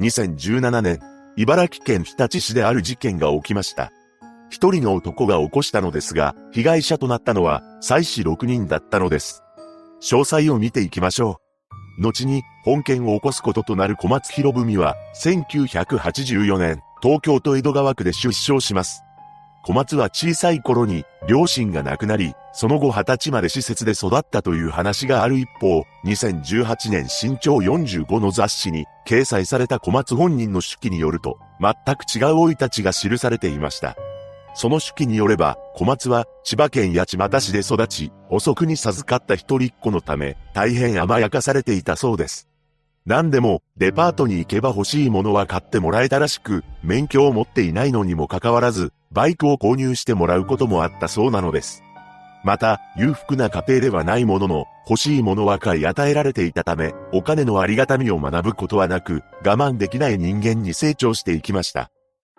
2017年、茨城県日立市である事件が起きました。一人の男が起こしたのですが、被害者となったのは、妻子6人だったのです。詳細を見ていきましょう。後に、本件を起こすこととなる小松博文は、1984年、東京都江戸川区で出生します。小松は小さい頃に両親が亡くなり、その後20歳まで施設で育ったという話がある一方、2018年身長45の雑誌に掲載された小松本人の手記によると、全く違う生い立ちが記されていました。その手記によれば、小松は千葉県八街市で育ち、遅くに授かった一人っ子のため、大変甘やかされていたそうです。何でも、デパートに行けば欲しいものは買ってもらえたらしく、免許を持っていないのにもかかわらず、バイクを購入してもらうこともあったそうなのです。また、裕福な家庭ではないものの、欲しいものは買い与えられていたため、お金のありがたみを学ぶことはなく、我慢できない人間に成長していきました。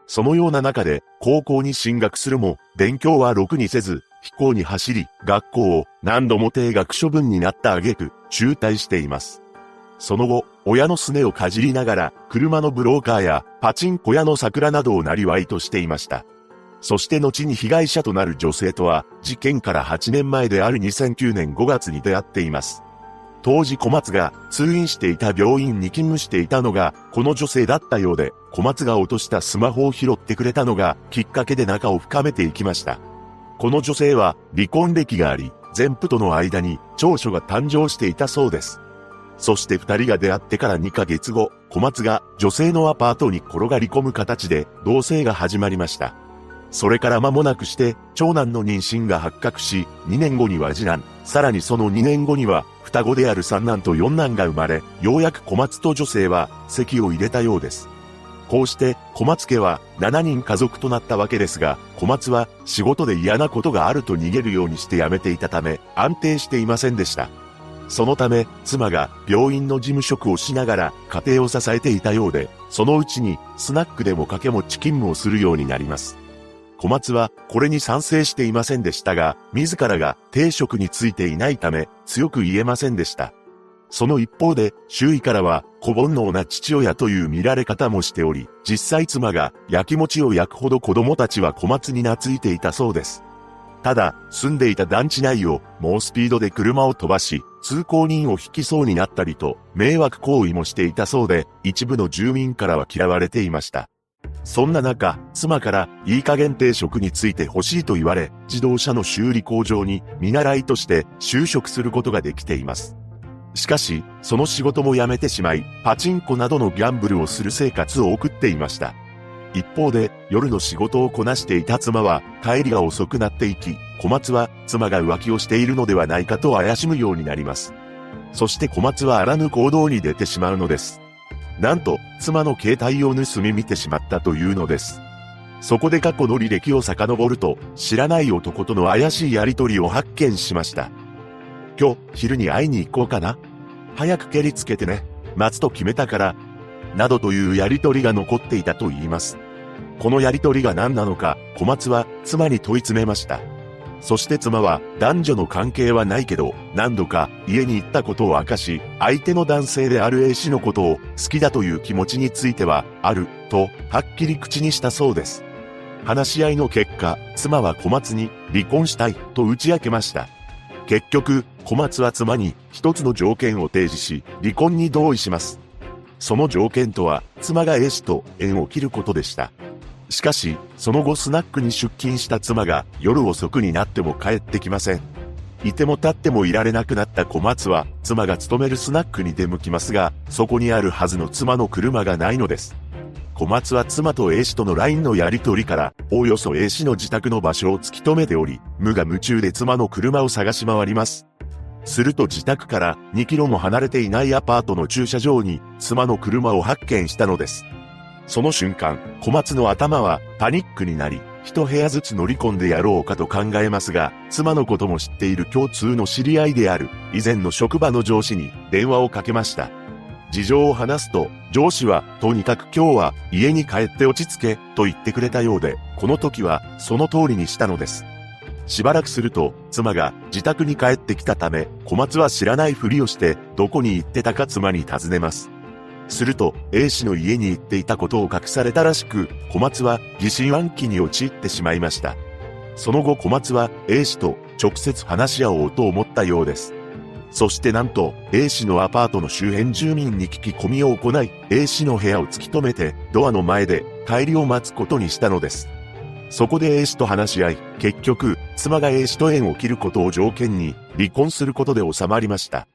そのような中で、高校に進学するも、勉強はろくにせず、飛行に走り、学校を何度も定額処分になった挙句、中退しています。その後、親のすねをかじりながら、車のブローカーやパチンコ屋の桜などをなりわいとしていました。そして後に被害者となる女性とは、事件から8年前である2009年5月に出会っています。当時小松が通院していた病院に勤務していたのが、この女性だったようで、小松が落としたスマホを拾ってくれたのが、きっかけで仲を深めていきました。この女性は、離婚歴があり、前夫との間に長所が誕生していたそうです。そして二人が出会ってから2ヶ月後、小松が女性のアパートに転がり込む形で同棲が始まりました。それから間もなくして、長男の妊娠が発覚し、2年後には次男、さらにその2年後には、双子である三男と四男が生まれ、ようやく小松と女性は、席を入れたようです。こうして、小松家は7人家族となったわけですが、小松は仕事で嫌なことがあると逃げるようにして辞めていたため、安定していませんでした。そのため、妻が病院の事務職をしながら家庭を支えていたようで、そのうちにスナックでも掛け持ち勤務をするようになります。小松はこれに賛成していませんでしたが、自らが定職についていないため強く言えませんでした。その一方で、周囲からは、小煩悩な父親という見られ方もしており、実際妻が焼き餅を焼くほど子供たちは小松に懐いていたそうです。ただ、住んでいた団地内を猛スピードで車を飛ばし、通行人を引きそうになったりと、迷惑行為もしていたそうで、一部の住民からは嫌われていました。そんな中、妻からいい加減定職について欲しいと言われ、自動車の修理工場に見習いとして就職することができています。しかし、その仕事も辞めてしまい、パチンコなどのギャンブルをする生活を送っていました。一方で、夜の仕事をこなしていた妻は、帰りが遅くなっていき、小松は、妻が浮気をしているのではないかと怪しむようになります。そして小松はあらぬ行動に出てしまうのです。なんと、妻の携帯を盗み見てしまったというのです。そこで過去の履歴を遡ると、知らない男との怪しいやりとりを発見しました。今日、昼に会いに行こうかな。早く蹴りつけてね。待つと決めたから。などというやりとりが残っていたと言います。このやりとりが何なのか、小松は妻に問い詰めました。そして妻は男女の関係はないけど、何度か家に行ったことを明かし、相手の男性である A 氏のことを好きだという気持ちについては、ある、と、はっきり口にしたそうです。話し合いの結果、妻は小松に離婚したいと打ち明けました。結局、小松は妻に一つの条件を提示し、離婚に同意します。その条件とは、妻が A 氏と縁を切ることでした。しかし、その後スナックに出勤した妻が夜遅くになっても帰ってきません。いても立ってもいられなくなった小松は、妻が勤めるスナックに出向きますが、そこにあるはずの妻の車がないのです。小松は妻と A 氏との LINE のやり取りから、おおよそ A 氏の自宅の場所を突き止めており、無我夢中で妻の車を探し回ります。すると自宅から2キロも離れていないアパートの駐車場に妻の車を発見したのです。その瞬間、小松の頭はパニックになり、一部屋ずつ乗り込んでやろうかと考えますが、妻のことも知っている共通の知り合いである、以前の職場の上司に電話をかけました。事情を話すと、上司は、とにかく今日は家に帰って落ち着け、と言ってくれたようで、この時はその通りにしたのです。しばらくすると、妻が自宅に帰ってきたため、小松は知らないふりをして、どこに行ってたか妻に尋ねます。すると A 氏の家に行っていたことを隠されたらしく、小松は疑心暗鬼に陥ってしまいました。その後小松は A 氏と直接話し合おうと思ったようです。そしてなんと A 氏のアパートの周辺住民に聞き込みを行い A 氏の部屋を突き止めてドアの前で帰りを待つことにしたのです。そこで A 氏と話し合い、結局、妻が A 氏と縁を切ることを条件に離婚することで収まりました。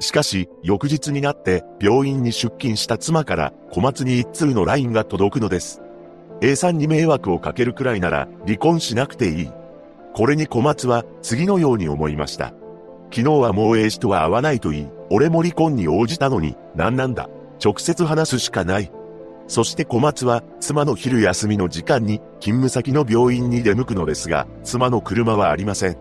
しかし、翌日になって病院に出勤した妻から小松に一通の LINE が届くのです。A さんに迷惑をかけるくらいなら離婚しなくていい。これに小松は次のように思いました。昨日はもう A 氏とは会わないといい。俺も離婚に応じたのに、何なんだ。直接話すしかない。そして小松は妻の昼休みの時間に勤務先の病院に出向くのですが、妻の車はありません。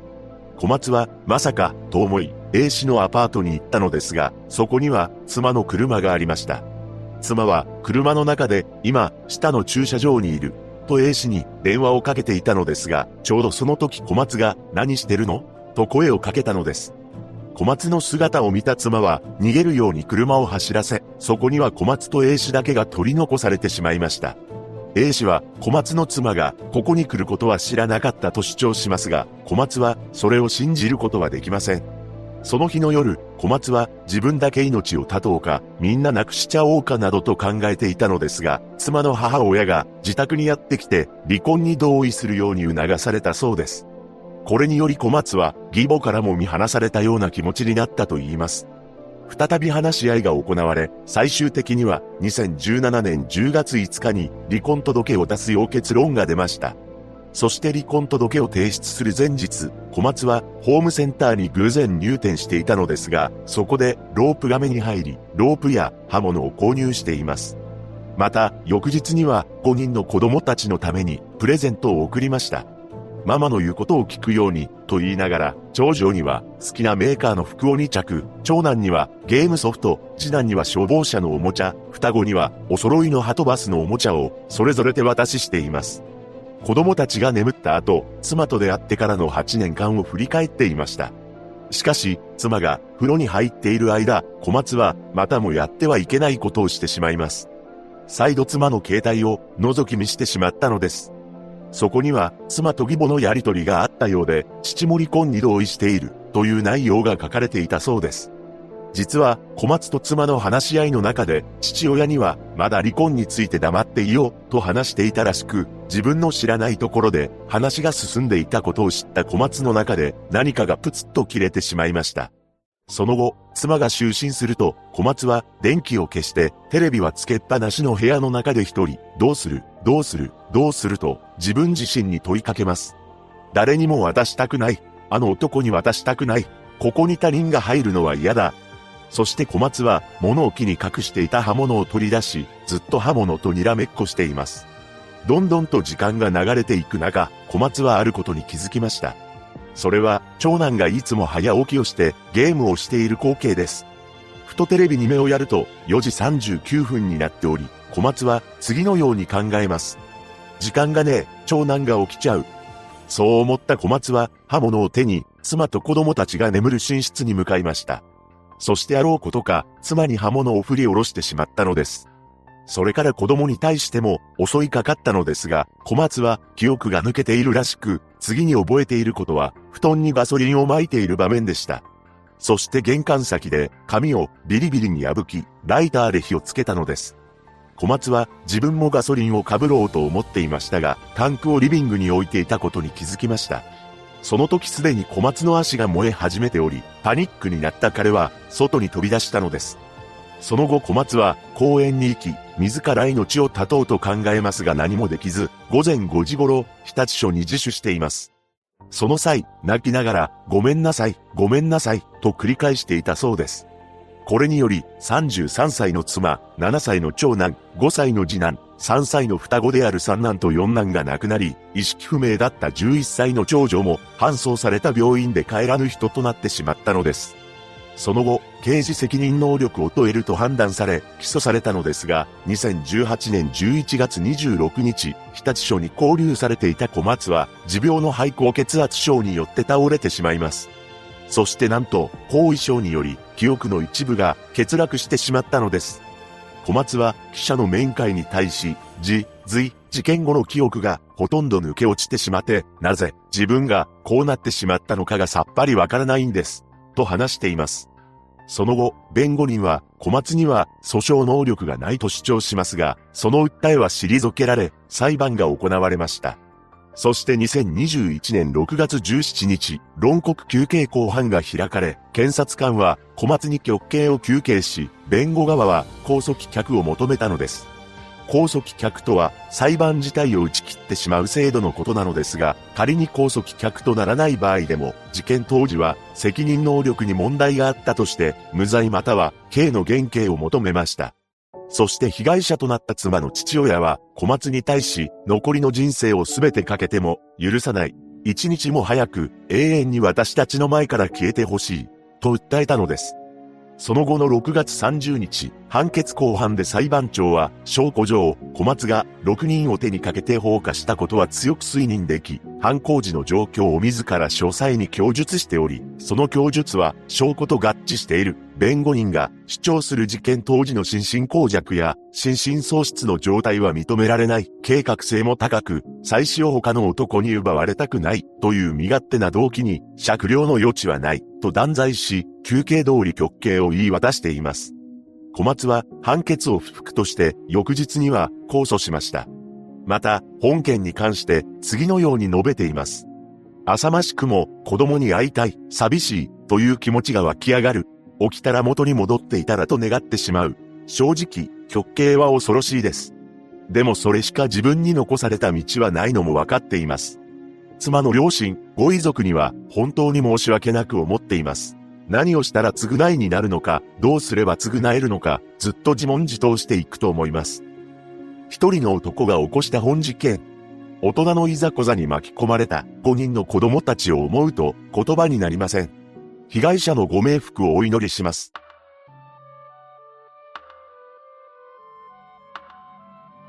小松はまさかと思い A 氏のアパートに行ったのですが、そこには妻の車がありました。妻は車の中で今、下の駐車場にいる、と A 氏に電話をかけていたのですが、ちょうどその時小松が何してるの？と声をかけたのです。小松の姿を見た妻は逃げるように車を走らせ、そこには小松と A 氏だけが取り残されてしまいました。A 氏は小松の妻がここに来ることは知らなかったと主張しますが、小松はそれを信じることはできません。その日の夜、小松は自分だけ命を絶とうか、みんな亡くしちゃおうかなどと考えていたのですが、妻の母親が自宅にやってきて、離婚に同意するように促されたそうです。これにより小松は義母からも見放されたような気持ちになったと言います。再び話し合いが行われ、最終的には2017年10月5日に離婚届を出すよう結論が出ました。そして離婚届を提出する前日、小松はホームセンターに偶然入店していたのですが、そこでロープが目に入り、ロープや刃物を購入しています。また、翌日には5人の子供たちのためにプレゼントを送りました。ママの言うことを聞くように、と言いながら、長女には好きなメーカーの服を2着、長男にはゲームソフト、次男には消防車のおもちゃ、双子にはお揃いのハトバスのおもちゃをそれぞれ手渡ししています。子供たちが眠った後、妻と出会ってからの8年間を振り返っていました。しかし、妻が風呂に入っている間、小松はまたもやってはいけないことをしてしまいます。再度妻の携帯を覗き見してしまったのです。そこには妻と義母のやりとりがあったようで、父も離婚に同意しているという内容が書かれていたそうです。実は小松と妻の話し合いの中で父親にはまだ離婚について黙っていようと話していたらしく自分の知らないところで話が進んでいたことを知った小松の中で何かがプツッと切れてしまいました。その後、妻が就寝すると小松は電気を消してテレビはつけっぱなしの部屋の中で一人どうするどうするどうすると自分自身に問いかけます。誰にも渡したくない。あの男に渡したくない。ここに他人が入るのは嫌だ。そして小松は物置に隠していた刃物を取り出し、ずっと刃物とにらめっこしています。どんどんと時間が流れていく中、小松はあることに気づきました。それは、長男がいつも早起きをしてゲームをしている光景です。ふとテレビに目をやると、4時39分になっており、小松は次のように考えます。時間がねえ、長男が起きちゃう。そう思った小松は刃物を手に、妻と子供たちが眠る寝室に向かいました。そしてあろうことか、妻に刃物を振り下ろしてしまったのです。それから子供に対しても襲いかかったのですが、小松は記憶が抜けているらしく、次に覚えていることは、布団にガソリンを撒いている場面でした。そして玄関先で髪をビリビリに破き、ライターで火をつけたのです。小松は自分もガソリンをかぶろうと思っていましたが、タンクをリビングに置いていたことに気づきました。その時すでに小松の足が燃え始めており、パニックになった彼は外に飛び出したのです。その後小松は公園に行き、自ら命を絶とうと考えますが何もできず、午前5時頃、日立署に自首しています。その際、泣きながら、ごめんなさい、ごめんなさい、と繰り返していたそうです。これにより、33歳の妻、7歳の長男、5歳の次男、3歳の双子である三男と四男が亡くなり、意識不明だった11歳の長女も搬送された病院で帰らぬ人となってしまったのです。その後、刑事責任能力を問えると判断され、起訴されたのですが、2018年11月26日、日立署に交留されていた小松は、持病の肺高血圧症によって倒れてしまいます。そしてなんと、後遺症により、記憶の一部が欠落してしまったのです。小松は記者の面会に対し、じ、随、事件後の記憶がほとんど抜け落ちてしまって、なぜ自分がこうなってしまったのかがさっぱりわからないんです。と話しています。その後、弁護人は小松には訴訟能力がないと主張しますが、その訴えは退けられ、裁判が行われました。そして2021年6月17日、論告休刑公判が開かれ、検察官は小松に極刑を求刑し、弁護側は控訴棄却を求めたのです。控訴棄却とは裁判自体を打ち切ってしまう制度のことなのですが、仮に控訴棄却とならない場合でも、事件当時は責任能力に問題があったとして、無罪または刑の減刑を求めました。そして被害者となった妻の父親は小松に対し残りの人生を全てかけても許さない。一日も早く永遠に私たちの前から消えてほしい。と訴えたのです。その後の6月30日、判決公判で裁判長は、証拠上、小松が6人を手にかけて放火したことは強く推認でき、犯行時の状況を自ら詳細に供述しており、その供述は証拠と合致している。弁護人が主張する事件当時の心神耗弱や心神喪失の状態は認められない。計画性も高く、妻子を他の男に奪われたくないという身勝手な動機に酌量の余地はないと断罪し、休憩通り極刑を言い渡しています。小松は判決を不服として翌日には控訴しました。また、本件に関して次のように述べています。浅ましくも子供に会いたい、寂しいという気持ちが湧き上がる。起きたら元に戻っていたらと願ってしまう。正直、極刑は恐ろしいです。でもそれしか自分に残された道はないのもわかっています。妻の両親、ご遺族には本当に申し訳なく思っています。何をしたら償いになるのか、どうすれば償えるのか、ずっと自問自答していくと思います。一人の男が起こした本事件。大人のいざこざに巻き込まれた5人の子供たちを思うと言葉になりません。被害者のご冥福をお祈りします。